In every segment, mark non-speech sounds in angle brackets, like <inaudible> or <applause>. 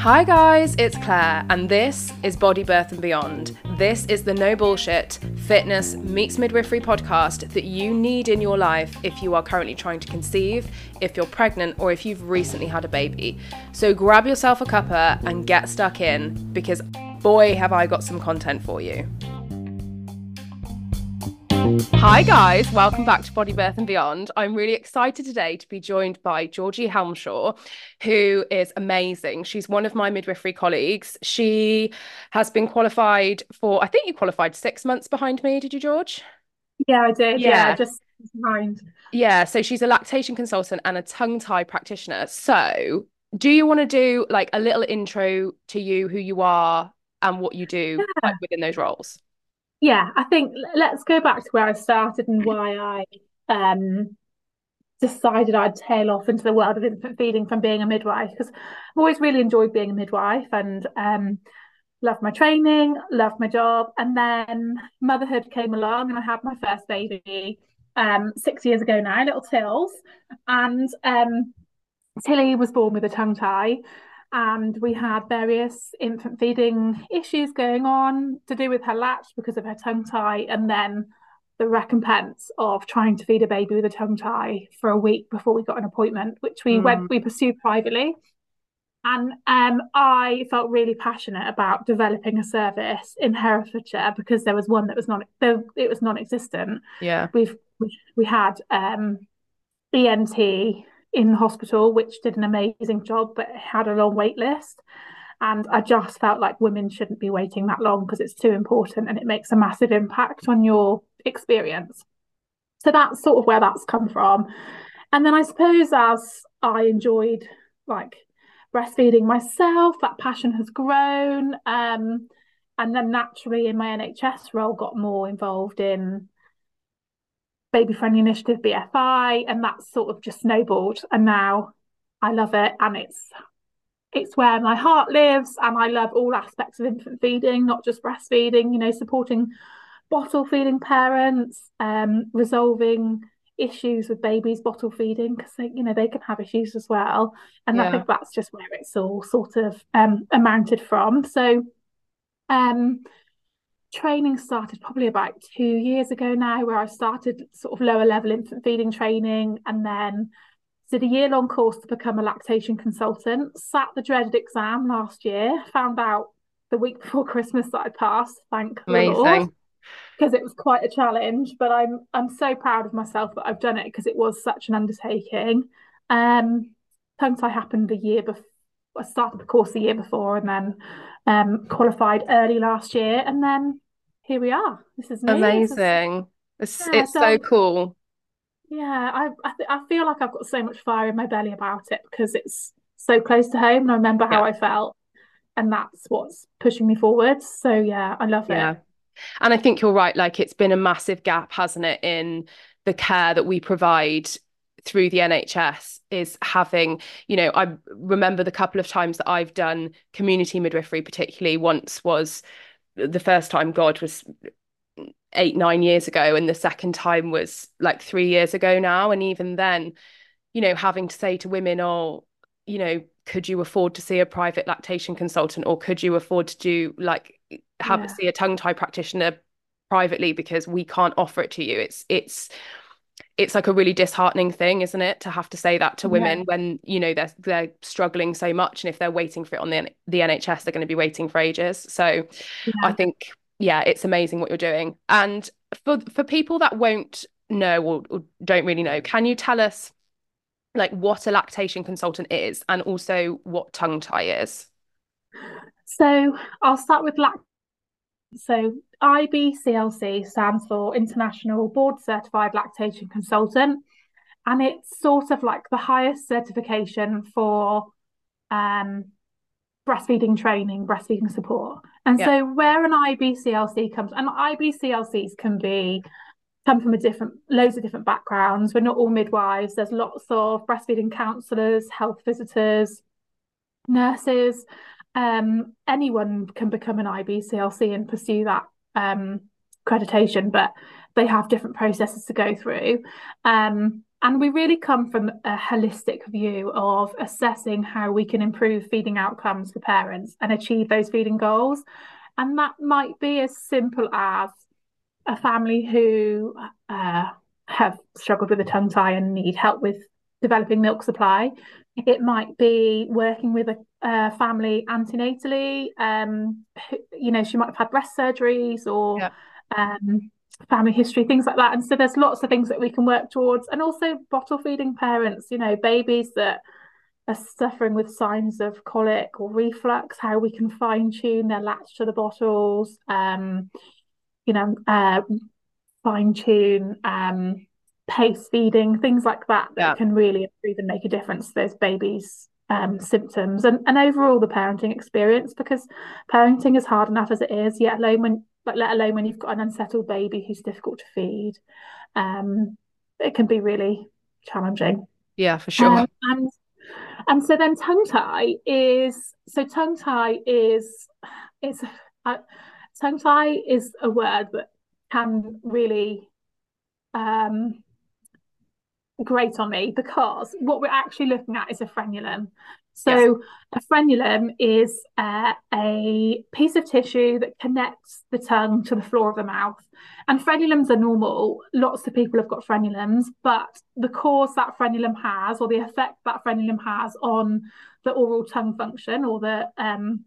Hi guys, it's Claire, and this is Body Birth and Beyond. This is the no bullshit fitness meets midwifery podcast that you need in your life if you are currently trying to conceive, if you're pregnant, or if you've recently had a baby. So grab yourself a cuppa and get stuck in because boy, have I got some content for you. Hi, guys. Welcome back to Body Birth and Beyond. I'm really excited today to be joined by Georgie Halmshaw, who is amazing. She's one of my midwifery colleagues. She has been qualified for, I think you qualified six months behind me. Did you, George? Yeah, I did. Yeah, yeah just behind. Yeah. So she's a lactation consultant and a tongue tie practitioner. So, do you want to do like a little intro to you, who you are, and what you do yeah. like, within those roles? Yeah, I think let's go back to where I started and why I um, decided I'd tail off into the world of infant feeding from being a midwife because I've always really enjoyed being a midwife and um, loved my training, loved my job, and then motherhood came along and I had my first baby um, six years ago now, little Tills, and um, Tilly was born with a tongue tie and we had various infant feeding issues going on to do with her latch because of her tongue tie and then the recompense of trying to feed a baby with a tongue tie for a week before we got an appointment which we mm. went we pursued privately and um, I felt really passionate about developing a service in Herefordshire because there was one that was not there, it was non-existent. Yeah, we've we, we had um, ENT in the hospital, which did an amazing job, but had a long wait list. And I just felt like women shouldn't be waiting that long because it's too important and it makes a massive impact on your experience. So that's sort of where that's come from. And then I suppose as I enjoyed like breastfeeding myself, that passion has grown. Um, and then naturally in my NHS role, got more involved in baby friendly initiative bfi and that's sort of just snowballed. And now i love it and it's it's where my heart lives and i love all aspects of infant feeding not just breastfeeding you know supporting bottle feeding parents um, resolving issues with babies bottle feeding because they you know they can have issues as well. And yeah. i think that's just where it's all sort of um, amounted from. So um training started probably about two years ago now, where I started sort of lower level infant feeding training and then did a year long course to become a lactation consultant. Sat the dreaded exam last year, found out the week before <laughs> Christmas that I passed. Thank Amazing. the Lord. Because it was quite a challenge, but I'm I'm so proud of myself that I've done it because it was such an undertaking. Um, tongue tie happened a year before. I started the course the year before, and then um, qualified early last year, and then here we are. This is me. amazing. It's yeah, it's so, so, cool. Yeah, I I, th- I, feel like I've got so much fire in my belly about it because it's so close to home, and I remember how yeah. I felt, and that's what's pushing me forward. So yeah, I love yeah. it. And I think you're right. Like it's been a massive gap, hasn't it, in the care that we provide through the NHS is having, you know, I remember the couple of times that I've done community midwifery, particularly once was the first time God was eight, nine years ago, and the second time was like three years ago now. And even then, you know, having to say to women, oh, you know, could you afford to see a private lactation consultant or could you afford to do like have yeah. see a tongue tie practitioner privately because we can't offer it to you it's it's it's like a really disheartening thing, isn't it, to have to say that to women yeah. when you know they're they're struggling so much, and if they're waiting for it on the the NHS, they're going to be waiting for ages. So, yeah. I think yeah, it's amazing what you're doing. And for for people that won't know or, or don't really know, can you tell us like what a lactation consultant is, and also what tongue tie is? So I'll start with lact. So IBCLC stands for International Board Certified Lactation Consultant, and it's sort of like the highest certification for um, breastfeeding training, breastfeeding support. And yeah. so, where an IBCLC comes, and IBCLCs can be come from a different loads of different backgrounds. We're not all midwives. There's lots of breastfeeding counsellors, health visitors, nurses. Um, anyone can become an IBCLC and pursue that um, accreditation, but they have different processes to go through. Um, and we really come from a holistic view of assessing how we can improve feeding outcomes for parents and achieve those feeding goals. And that might be as simple as a family who uh, have struggled with a tongue tie and need help with developing milk supply. It might be working with a, a family antenatally. Um, you know, she might have had breast surgeries or yeah. um, family history, things like that. And so there's lots of things that we can work towards, and also bottle feeding parents. You know, babies that are suffering with signs of colic or reflux, how we can fine tune their latch to the bottles. Um, you know, uh, fine tune um, pace feeding, things like that that yeah. can really improve and make a difference to those babies' um, symptoms and, and overall the parenting experience because parenting is hard enough as it is, yet alone when but let alone when you've got an unsettled baby who's difficult to feed. Um, it can be really challenging. Yeah, for sure. Um, and and so then tongue tie is so tongue tie is it's uh, tongue tie is a word that can really um grate on me because what we're actually looking at is a frenulum. So yes. a frenulum is uh, a piece of tissue that connects the tongue to the floor of the mouth. And frenulums are normal. Lots of people have got frenulums, but the cause that frenulum has, or the effect that frenulum has on the oral tongue function, or the um,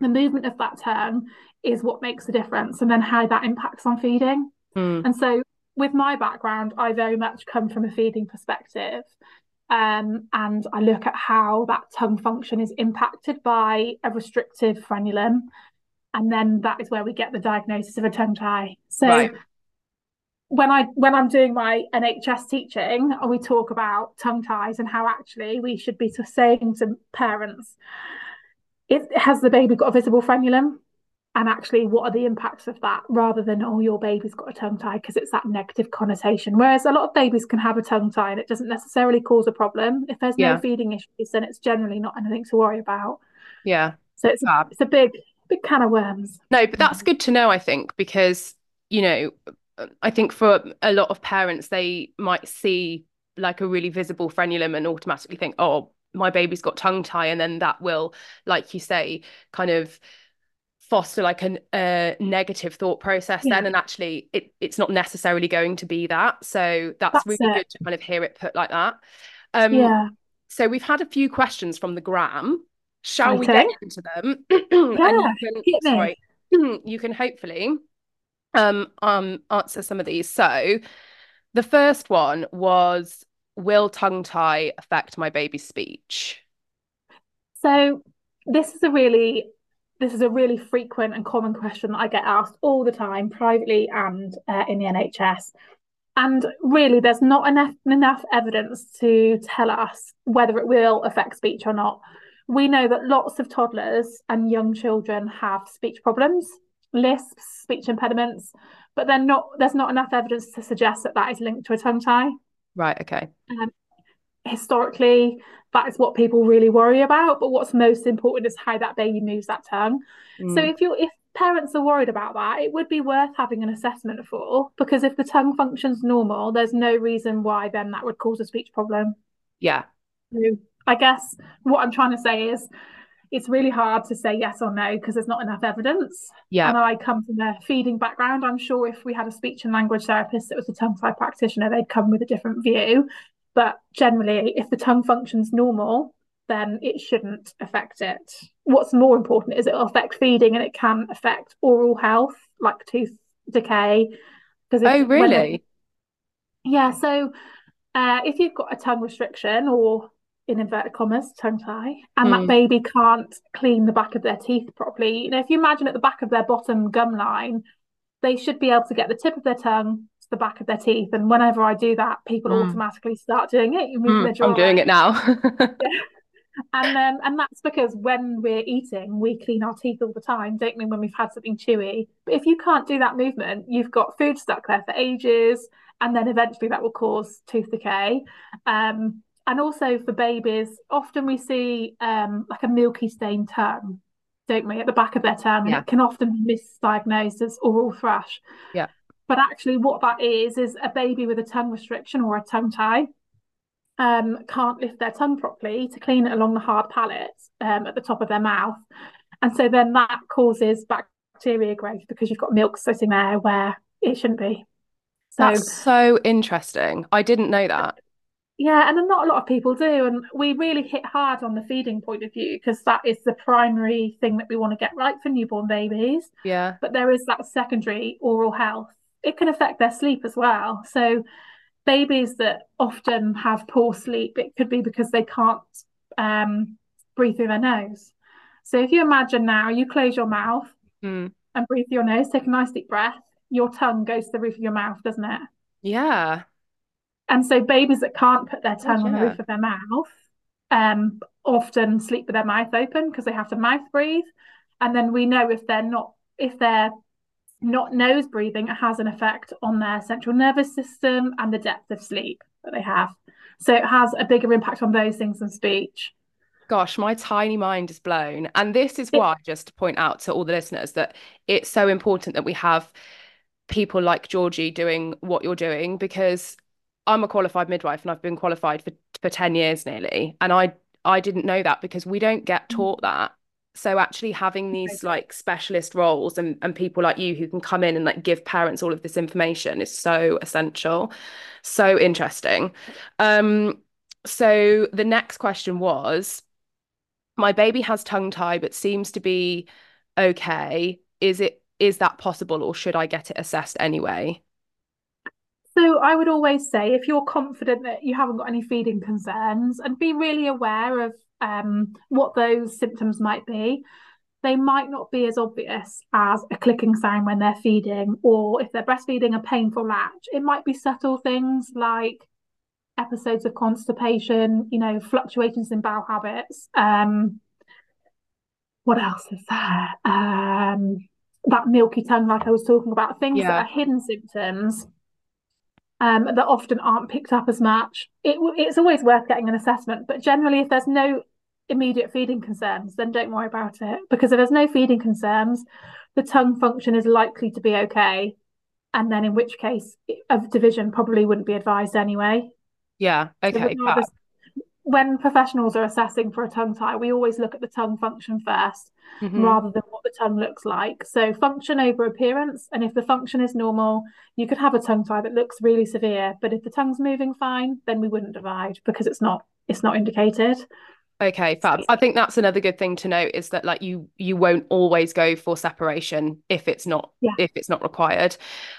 the movement of that tongue, is what makes the difference, and then how that impacts on feeding. Mm. And so with my background, I very much come from a feeding perspective. Um, and I look at how that tongue function is impacted by a restrictive frenulum. And then that is where we get the diagnosis of a tongue tie. So right. when I when I'm doing my NHS teaching, we talk about tongue ties and how actually we should be saying to parents, it has the baby got a visible frenulum? And actually what are the impacts of that rather than oh your baby's got a tongue tie because it's that negative connotation. Whereas a lot of babies can have a tongue tie and it doesn't necessarily cause a problem. If there's yeah. no feeding issues then it's generally not anything to worry about. Yeah. So it's, it's a big big can of worms. No but that's mm. good to know i think because you know i think for a lot of parents they might see like a really visible frenulum and automatically think oh my baby's got tongue tie and then that will like you say kind of foster like a negative thought process yeah. then and actually it, it's not necessarily going to be that. So that's, that's really it. good to kind of hear it put like that. Um yeah. so we've had a few questions from the gram. Shall we get into them? <clears throat> Yeah, you can, <clears throat> sorry, <clears throat> you can hopefully um um answer some of these. So the first one was will tongue tie affect my baby's speech? So this is a really this is a really frequent and common question that I get asked all the time, privately and uh, in the NHS. And really, there's not enough, enough evidence to tell us whether it will affect speech or not. We know that lots of toddlers and young children have speech problems, lisps, speech impediments, but they're not. There's not enough evidence to suggest that that is linked to a tongue tie. Right. Okay. Um, historically that is what people really worry about but what's most important is how that baby moves that tongue mm. so if you're if parents are worried about that it would be worth having an assessment for because if the tongue functions normal there's no reason why then that would cause a speech problem yeah so i guess what i'm trying to say is it's really hard to say yes or no because there's not enough evidence. Yeah. And I come from a feeding background. I'm sure if we had a speech and language therapist that was a tongue tie practitioner, they'd come with a different view. But generally, if the tongue functions normal, then it shouldn't affect it. What's more important is it will affect feeding and it can affect oral health, like tooth decay. Because oh, really? It, yeah. So uh, if you've got a tongue restriction or in inverted commas, tongue tie, and mm. that hmm. baby can't clean the back of their teeth properly, you know, if you imagine at the back of their bottom gum line, they should be able to get the tip of their tongue the back of their teeth. And whenever I do that, people mm. automatically start doing it. You move mm, their jaw. I'm doing it now. <laughs> yeah. And um, and that's because when we're eating, we clean our teeth all the time, don't mean When we've had something chewy. But if you can't do that movement, you've got food stuck there for ages, and then eventually that will cause tooth decay. Um, and also for babies, often we see um, like a milky stained tongue, don't we, at the back of their tongue, yeah. and it can often be misdiagnosed as oral thrush. Yeah. But actually, what that is is a baby with a tongue restriction or a tongue tie. um, can't lift their tongue properly to clean it along the hard palate um, at the top of their mouth. And so then that causes bacteria growth because you've got milk sitting there where it shouldn't be. So, That's so interesting. I didn't know that. Yeah, and not a lot of people do. And we really hit hard on the feeding point of view because that is the primary thing that we want to get right for newborn babies. Yeah. But there is that secondary oral health. It can affect their sleep as well. So babies that often have poor sleep, it could be because they can't um, breathe through their nose. So if you imagine now, you close your mouth mm. and breathe through your nose, take a nice deep breath, your tongue goes to the roof of your mouth, doesn't it? Yeah. And so babies that can't put their tongue oh, yeah. on the roof of their mouth um, often sleep with their mouth open because they have to mouth breathe. And then we know if they're not if they're not nose breathing, has an effect on their central nervous system and the depth of sleep that they have. So it has a bigger impact on those things than speech. Gosh, my tiny mind is blown. And this is why, I just to point out to all the listeners, that it's so important that we have people like Georgie doing what you're doing because I'm a qualified midwife and I've been qualified for, for 10 years nearly. And I I didn't know that because we don't get mm. taught that so actually having these like specialist roles and, and people like you who can come in and like give parents all of this information is so essential. So interesting. Um so the next question was my baby has tongue tie but seems to be okay. Is it is that possible or should i get it assessed anyway so I would always say if you're confident that you haven't got any feeding concerns and be really aware of um, what those symptoms might be. They might not be as obvious as a clicking sound when they're feeding, or if they're breastfeeding a painful latch. It might be subtle things like episodes of constipation, you know, fluctuations in bowel habits. Um, what else is there? Um, that milky tongue, like I was talking about, things yeah. that are hidden symptoms um, that often aren't picked up as much. It, it's always worth getting an assessment, but generally, if there's no immediate feeding concerns, then don't worry about it. Because if there's no feeding concerns, the tongue function is likely to be okay. And then, in which case, a division probably wouldn't be advised anyway. Yeah. Okay. So when professionals are assessing for a tongue tie, we always look at the tongue function 1st mm-hmm. rather than what the tongue looks like. So function over appearance. And if the function is normal, you could have a tongue tie that looks really severe. But if the tongue's moving fine, then we wouldn't divide because it's not it's not indicated. Okay, fab. I think that's another good thing to note is that like you you won't always go for separation if it's not yeah. if it's not required.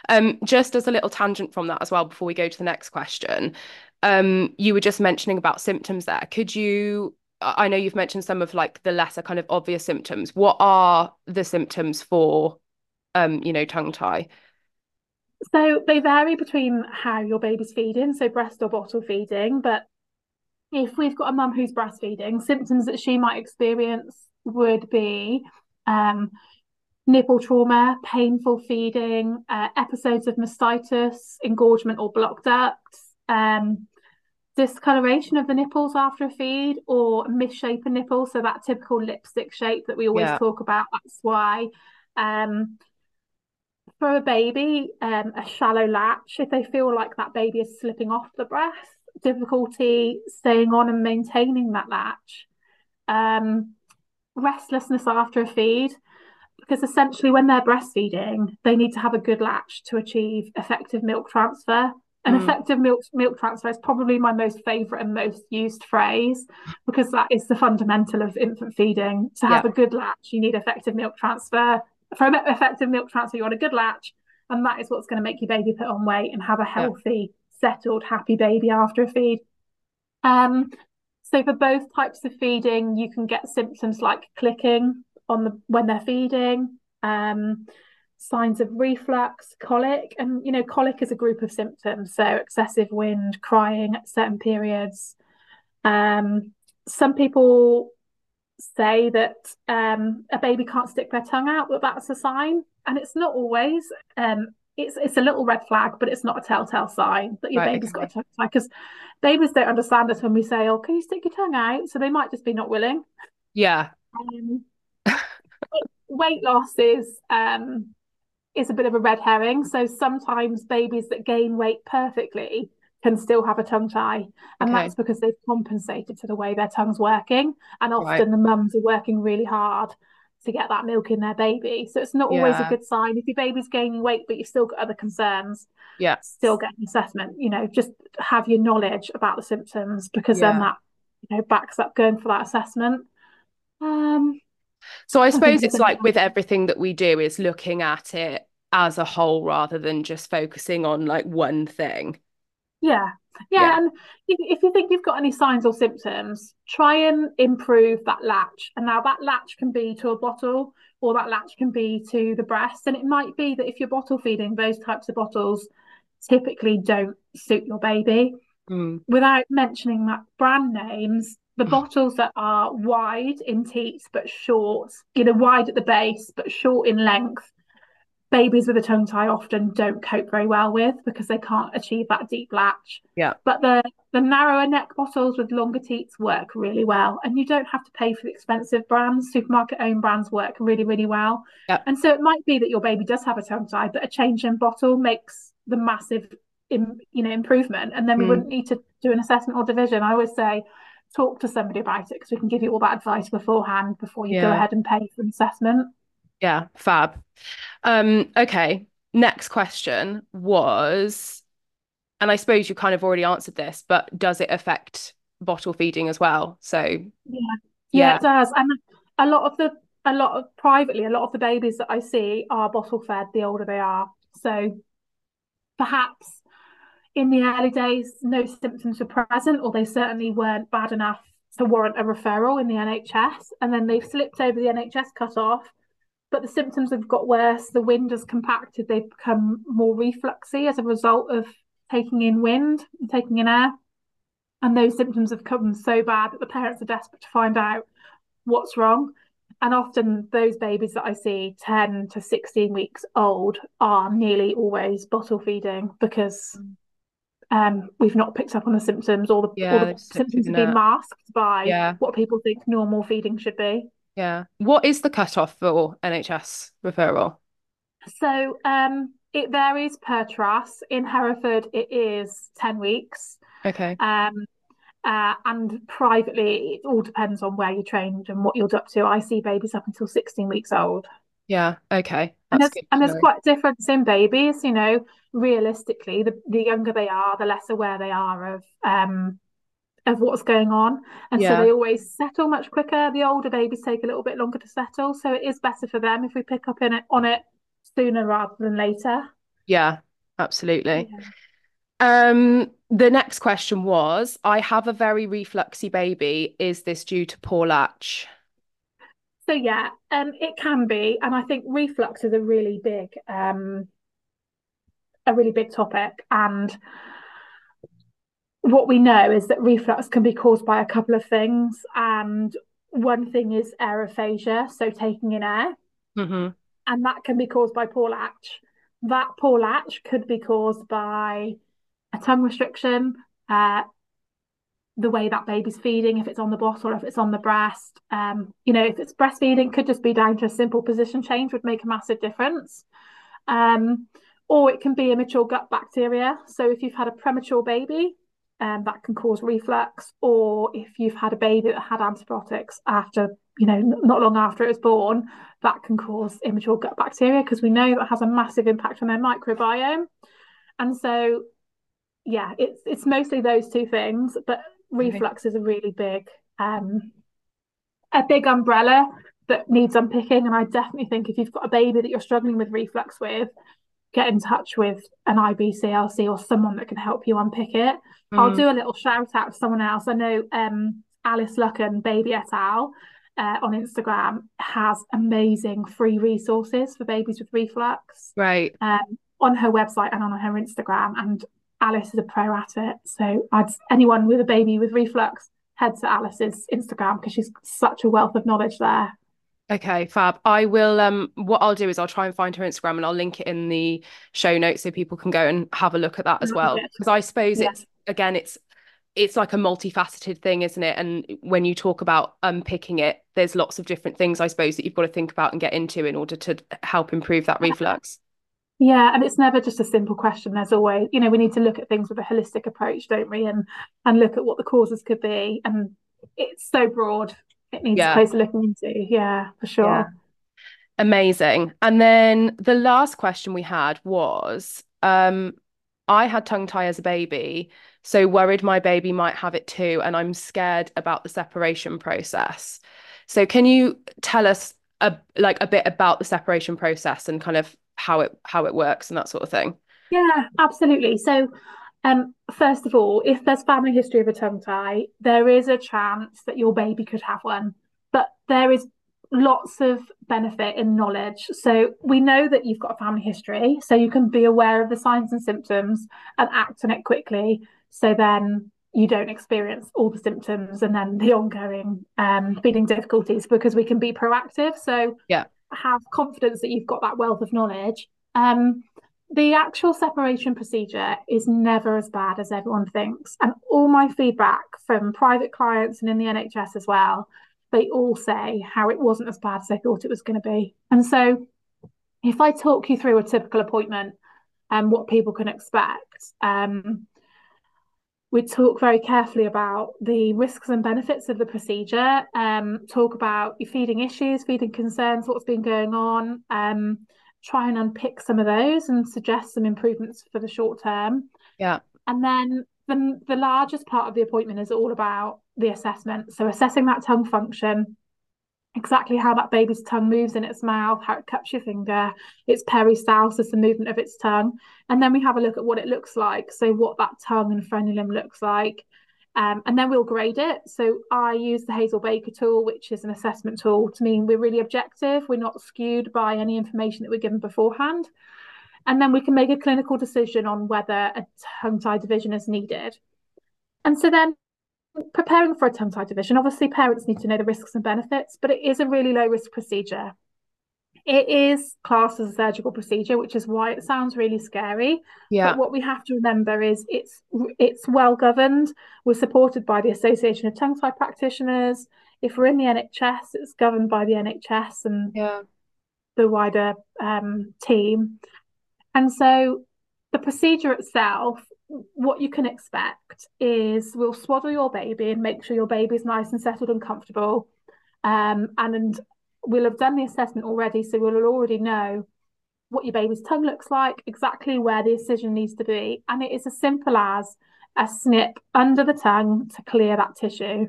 Um, just as a little tangent from that as well before we go to the next question. Um, you were just mentioning about symptoms there. Could you I know you've mentioned some of like the lesser kind of obvious symptoms. What are the symptoms for um, you know, tongue tie? So they vary between how your baby's feeding, so breast or bottle feeding, but if we've got a mum who's breastfeeding, symptoms that she might experience would be um, nipple trauma, painful feeding, uh, episodes of mastitis, engorgement or blocked ducts, um, discoloration of the nipples after a feed, or misshapen nipples. So that typical lipstick shape that we always yeah. talk about. That's why. Um, for a baby, um, a shallow latch, if they feel like that baby is slipping off the breast, difficulty staying on and maintaining that latch, um, restlessness after a feed, because essentially when they're breastfeeding, they need to have a good latch to achieve effective milk transfer. An mm. effective milk milk transfer is probably my most favourite and most used phrase because that is the fundamental of infant feeding. To have yeah. a good latch, you need effective milk transfer. For effective milk transfer, you want a good latch, and that is what's going to make your baby put on weight and have a healthy settled, happy baby after a feed. Um, so for both types of feeding, you can get symptoms like clicking on the when they're feeding, um, signs of reflux, colic, and you know colic is a group of symptoms. So excessive wind, crying at certain periods. Um, some people say that um, a baby can't stick their tongue out, but that's a sign, and it's not always. Um, it's it's a little red flag, but it's not a telltale sign that your right, baby's okay. got a tongue tie because babies don't understand us when we say, "Oh, can you stick your tongue out?" So they might just be not willing. Yeah. Um, <laughs> weight loss is um, is a bit of a red herring. So sometimes babies that gain weight perfectly can still have a tongue tie. And Okay. that's because they've compensated to the way their tongue's working. And often Right. the mums are working really hard to get that milk in their baby. So it's not always a good sign. If your baby's gaining weight, but you've still got other concerns, Yeah. still get an assessment. You know, just have your knowledge about the symptoms because then that, you know, backs up going for that assessment. Um, So I suppose it's like <laughs> with everything that we do is looking at it as a whole rather than just focusing on like one thing. Yeah, yeah, Yeah. and if, if you think you've got any signs or symptoms, try and improve that latch. And now that latch can be to a bottle or that latch can be to the breast. And it might be that if you're bottle feeding, those types of bottles typically don't suit your baby. Mm. Without mentioning that brand names, the bottles that are wide in teats but short, you know, wide at the base but short in length, babies with a tongue tie often don't cope very well with because they can't achieve that deep latch. Yeah. But the the narrower neck bottles with longer teats work really well, and you don't have to pay for the expensive brands. Supermarket owned brands work really, really well. Yeah. And so it might be that your baby does have a tongue tie, but a change in bottle makes the massive, im- you know, improvement, and then we Mm. wouldn't need to do an assessment or division. I always say. Talk to somebody about it because we can give you all that advice beforehand before you go ahead and pay for an assessment. Yeah, fab. Um, okay. Next question was, and I suppose you kind of already answered this, but does it affect bottle feeding as well? So Yeah, yeah, yeah, it does. And a lot of the, a lot of privately, a lot of the babies that I see are bottle fed the older they are. So perhaps in the early days, no symptoms were present, or they certainly weren't bad enough to warrant a referral in the NHS. And then they've slipped over the NHS cutoff, but the symptoms have got worse. The wind has compacted, they've become more refluxy as a result of taking in wind taking in air. And those symptoms have come so bad that the parents are desperate to find out what's wrong. And often those babies that I see 10 to 16 weeks old are nearly always bottle feeding because mm. Um, we've not picked up on the symptoms or the, Yeah, or the symptoms have been masked by Yeah. what people think normal feeding should be. yeah. What is the cutoff for NHS referral? So um, it varies per trust. In Hereford, it is 10 weeks. Okay. Um, uh, and privately, it all depends on where you're trained and what you're up to. I see babies up until 16 weeks old. Yeah. Okay. And there's and there's quite a difference in babies, you know, realistically, the, the younger they are, the less aware they are of um of what's going on. And so they always settle much quicker. The older babies take a little bit longer to settle. So it is better for them if we pick up in it on it sooner rather than later. Yeah, absolutely. Yeah. Um, the next question was, I have a very refluxy baby. Is this due to poor latch? So yeah, um, it can be, and I think reflux is a really big, um, a really big topic. And what we know is that reflux can be caused by a couple of things, and one thing is aerophagia, so taking in air, hmm and that can be caused by poor latch. That poor latch could be caused by a tongue restriction, uh, the way that baby's feeding, if it's on the bottle or if it's on the breast. Um, you know, if it's breastfeeding, could just be down to a simple position change, would make a massive difference. Um, or it can be immature gut bacteria. So if you've had a premature baby, um, that can cause reflux, or if you've had a baby that had antibiotics after, you know, not long after it was born, that can cause immature gut bacteria because we know that has a massive impact on their microbiome. And so, yeah, it's it's mostly those two things, but reflux is a really big um a big umbrella that needs unpicking. And I definitely think if you've got a baby that you're struggling with reflux with, get in touch with an IBCLC or someone that can help you unpick it. I'll Mm. do a little shout out to someone else. I know um, Alice and Baby et al. Uh, on Instagram has amazing free resources for babies with reflux Right. um, on her website and on her Instagram. And Alice is a pro at it. So I'd anyone with a baby with reflux head to Alice's Instagram because she's such a wealth of knowledge there. Okay, fab. I will um what I'll do is I'll try and find her Instagram and I'll link it in the show notes so people can go and have a look at that as well. Because I suppose Yeah. it's again it's it's like a multifaceted thing, isn't it? And when you talk about unpicking it, there's lots of different things I suppose that you've got to think about and get into in order to help improve that reflux. Yeah, and it's never just a simple question. There's always, you know, we need to look at things with a holistic approach, don't we? And and look at what the causes could be. And it's so broad. It needs yeah. closer looking into. Yeah, for sure. Yeah. Amazing. And then the last question we had was um, I had tongue tie as a baby, so worried my baby might have it too. And I'm scared about the separation process. So can you tell us a like a bit about the separation process and kind of how it how it works and that sort of thing? Yeah, absolutely. So um, first of all, if there's family history of a tongue tie, there is a chance that your baby could have one. But there is lots of benefit in knowledge. So we know that you've got a family history, so you can be aware of the signs and symptoms and act on it quickly. So then you don't experience all the symptoms and then the ongoing um, feeding difficulties because we can be proactive. So yeah, have confidence that you've got that wealth of knowledge. Um, the actual separation procedure is never as bad as everyone thinks. And all my feedback from private clients and in the NHS as well, they all say how it wasn't as bad as they thought it was going to be. And so, if I talk you through a typical appointment and what people can expect, um, we talk very carefully about the risks and benefits of the procedure, um, talk about your feeding issues, feeding concerns, what's been going on, um, try and unpick some of those and suggest some improvements for the short term. Yeah. And then the, the largest part of the appointment is all about the assessment. So assessing that tongue function, exactly how that baby's tongue moves in its mouth, how it cups your finger, its peristalsis, the movement of its tongue. And then we have a look at what it looks like. So, what that tongue and frenulum looks like. Um, and then we'll grade it. So, I use the Hazelbaker tool, which is an assessment tool to mean we're really objective, we're not skewed by any information that we're given beforehand. And then we can make a clinical decision on whether a tongue tie division is needed. And so then preparing for a tongue tie division, obviously parents need to know the risks and benefits, but it is a really low risk procedure. It is classed as a surgical procedure, which is why it sounds really scary. Yeah. But what we have to remember is it's it's well governed. We're supported by the Association of Tongue Tie Practitioners. If we're in the NHS, it's governed by the NHS and yeah. the wider um, team. And so the procedure itself what you can expect is we'll swaddle your baby and make sure your baby's nice and settled and comfortable. Um, and, and we'll have done the assessment already, so we'll already know what your baby's tongue looks like, exactly where the incision needs to be. And it is as simple as a snip under the tongue to clear that tissue.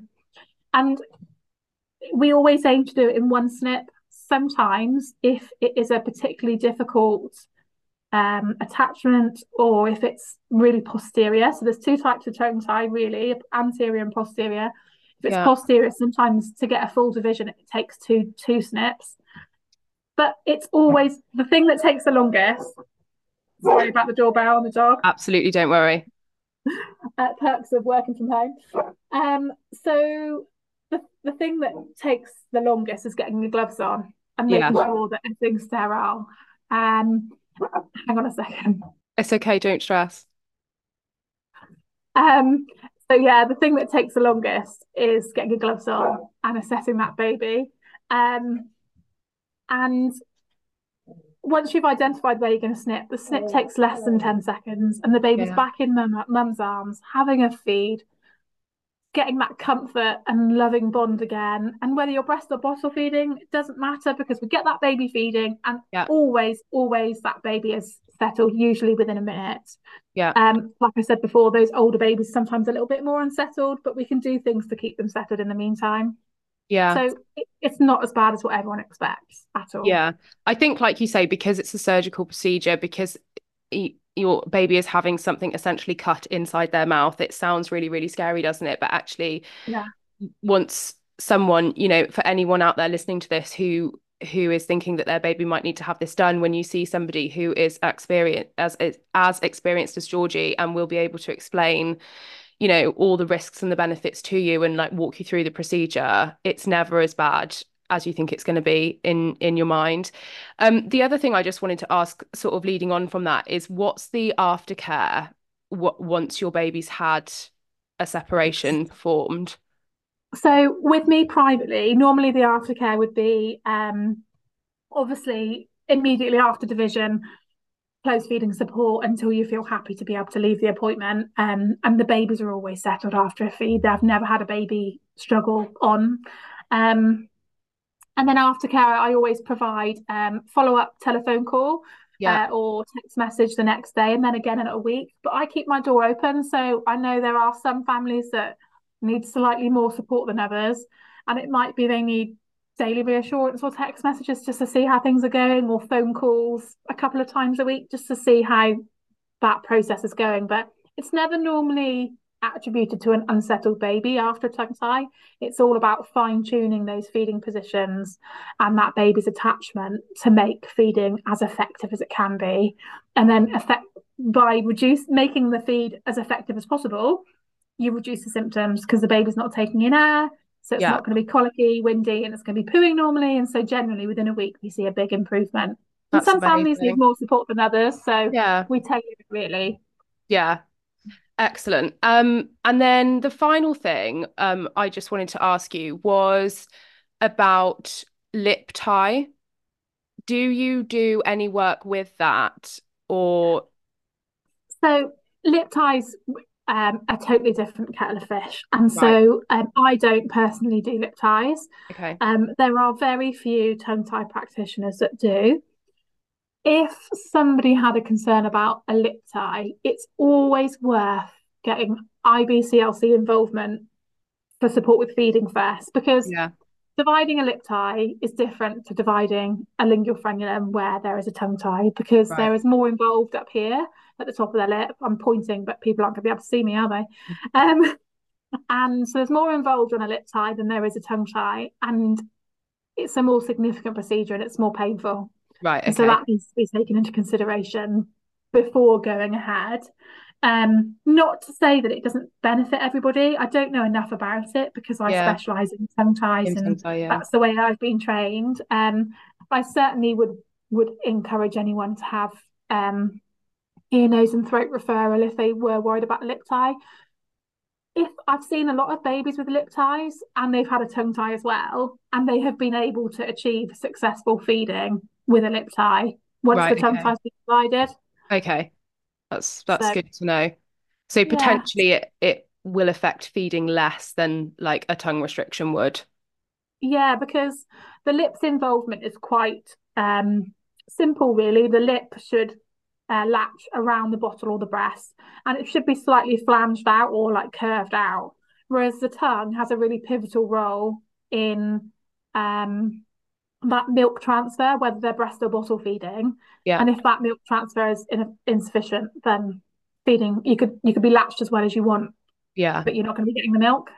And we always aim to do it in one snip. Sometimes, if it is a particularly difficult um, attachment or if it's really posterior. So there's two types of tongue tie really, anterior and posterior. If it's yeah. posterior, sometimes to get a full division, it takes two two snips. But it's always the thing that takes the longest. Sorry about the doorbell and the dog. Absolutely, don't worry. <laughs> uh, perks of working from home. Um, so the the thing that takes the longest is getting the gloves on and making yeah. sure that everything's sterile. Um, hang on a second. It's okay, don't stress. Um, so yeah, the thing that takes the longest is getting your gloves on and assessing that baby. Um, and once you've identified where you're going to snip, the snip takes less than 10 seconds and the baby's yeah. back in mum, mum's arms, having a feed, getting that comfort and loving bond again. And whether you're breast or bottle feeding, it doesn't matter because we get that baby feeding and yeah. always, always that baby is settled, usually within a minute. Yeah. Um, like I said before, those older babies sometimes a little bit more unsettled, but we can do things to keep them settled in the meantime. Yeah. So it, it's not as bad as what everyone expects at all. Yeah. I think, like you say, because it's a surgical procedure, because your baby is having something essentially cut inside their mouth it sounds really really scary doesn't it but actually yeah once someone you know for anyone out there listening to this who who is thinking that their baby might need to have this done when you see somebody who is experienced as as experienced as Georgie and will be able to explain you know all the risks and the benefits to you and like walk you through the procedure it's never as bad as you think it's going to be in in your mind. Um, the other thing I just wanted to ask, sort of leading on from that, is what's the aftercare what once your baby's had a separation performed? So with me privately, normally the aftercare would be um, obviously immediately after division. close feeding support until you feel happy to be able to leave the appointment. Um, and the babies are always settled after a feed. They've never had a baby struggle on. Um, and then aftercare, I always provide um, follow up telephone call yeah. Uh, or text message the next day, and then again in a week. But I keep my door open, so I know there are some families that need slightly more support than others, and it might be they need daily reassurance or text messages just to see how things are going, or phone calls a couple of times a week just to see how that process is going. But it's never normally attributed to an unsettled baby after a tongue tie. It's all about fine tuning those feeding positions and that baby's attachment to make feeding as effective as it can be. And then effect by reduce making the feed as effective as possible, you reduce the symptoms because the baby's not taking in air. So it's yeah. not going to be colicky, windy, and it's going to be pooing normally. And so generally within a week we see a big improvement. That's and some amazing. families need more support than others. So yeah, we tailor it really. Yeah, Excellent. Um, and then the final thing um, I just wanted to ask you was about lip tie. Do you do any work with that or? So lip ties um, a totally different kettle of fish. And right. so um, I don't personally do lip ties. Okay. Um, there are very few tongue tie practitioners that do if somebody had a concern about a lip tie, it's always worth getting IBCLC involvement for support with feeding first because yeah. Dividing a lip tie is different to dividing a lingual frenulum where there is a tongue tie because right. there is more involved up here at the top of their lip. I'm pointing, but people aren't going to be able to see me, are they? <laughs> Um, and so there's more involved on a lip tie than there is a tongue tie. And it's a more significant procedure and it's more painful. Right. Okay. so that needs to be taken into consideration before going ahead. Um, not to say that it doesn't benefit everybody. I don't know enough about it because I yeah. specialise in tongue ties in and tie, yeah. that's the way I've been trained. Um, I certainly would would encourage anyone to have um, ear, nose, and throat referral if they were worried about lip tie. If I've seen a lot of babies with lip ties and they've had a tongue tie as well, and they have been able to achieve successful feeding with a lip tie once right, the tongue okay. tie's been provided. Okay, that's that's so, good to know. So potentially yeah. it it will affect feeding less than like a tongue restriction would. Yeah, because the lips involvement is quite um simple really. The lip should uh, latch around the bottle or the breast and it should be slightly flanged out or like curved out whereas the tongue has a really pivotal role in um that milk transfer, whether they're breast or bottle feeding. Yeah. And if that milk transfer is in, insufficient, then feeding you could you could be latched as well as you want. Yeah. But you're not going to be getting the milk.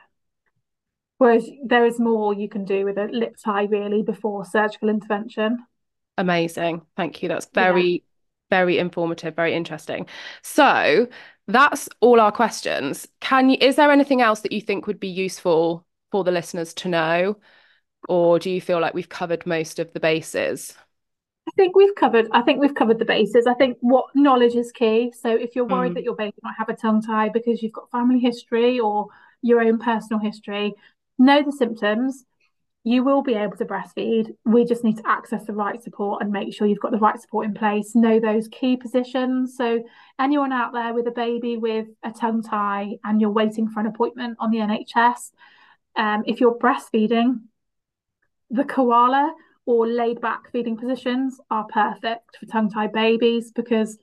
Whereas there is more you can do with a lip tie really before surgical intervention. Amazing. Thank you. That's very, yeah. very informative, very interesting. So that's all our questions. Can you is there anything else that you think would be useful for the listeners to know? Or do you feel like we've covered most of the bases? I think we've covered. I think we've covered the bases. I think what knowledge is key. So if you're worried mm. that your baby might have a tongue tie because you've got family history or your own personal history, know the symptoms. You will be able to breastfeed. We just need to access the right support and make sure you've got the right support in place. Know those key positions. So anyone out there with a baby with a tongue tie and you're waiting for an appointment on the NHS, um, if you're breastfeeding, the koala or laid back feeding positions are perfect for tongue tied babies because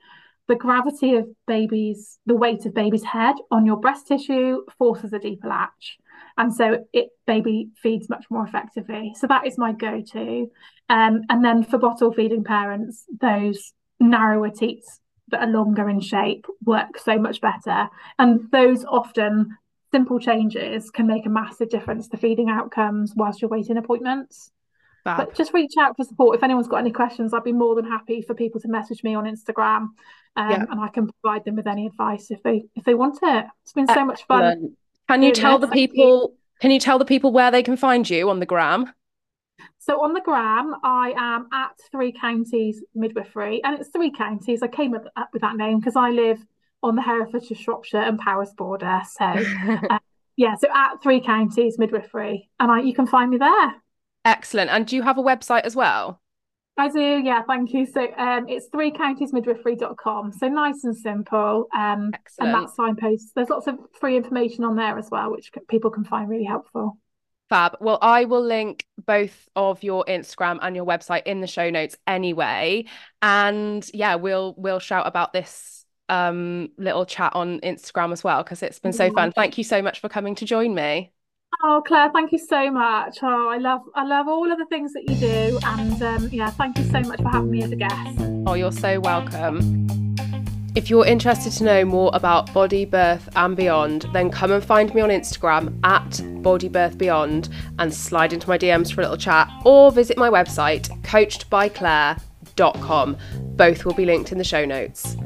the gravity of babies, the weight of baby's head on your breast tissue forces a deeper latch. And so it baby feeds much more effectively. So that is my go-to. Um, and then for bottle feeding parents, those narrower teats that are longer in shape work so much better. And those often simple changes can make a massive difference to feeding outcomes whilst you're waiting appointments. But just reach out for support. If anyone's got any questions, I'd be more than happy for people to message me on Instagram, um, yeah. and I can provide them with any advice if they if they want it. It's been Excellent. so much fun. Can you tell this. the people? Can you tell the people where they can find you on the gram? So on the gram, I am at Three Counties Midwifery, and it's Three Counties. I came up with that name because I live on the Herefordshire, Shropshire, and Powys border. So, uh, <laughs> yeah, so at Three Counties Midwifery, and I, you can find me there. Excellent. And do you have a website as well? I do, yeah, thank you. So um, it's threecountiesmidwifery.com. So nice and simple. Um, and that signpost, there's lots of free information on there as well, which people can find really helpful. Fab. Well, I will link both of your Instagram and your website in the show notes anyway. And yeah, we'll we'll shout about this um little chat on Instagram as well because it's been so fun. Thank you so much for coming to join me. Oh, Claire, thank you so much. Oh, I love I love all of the things that you do, and um, yeah, thank you so much for having me as a guest. Oh, you're so welcome. If you're interested to know more about body birth and beyond, then come and find me on Instagram at body birth beyond and slide into my DMs for a little chat, or visit my website coachedbyclaire.com. Both will be linked in the show notes.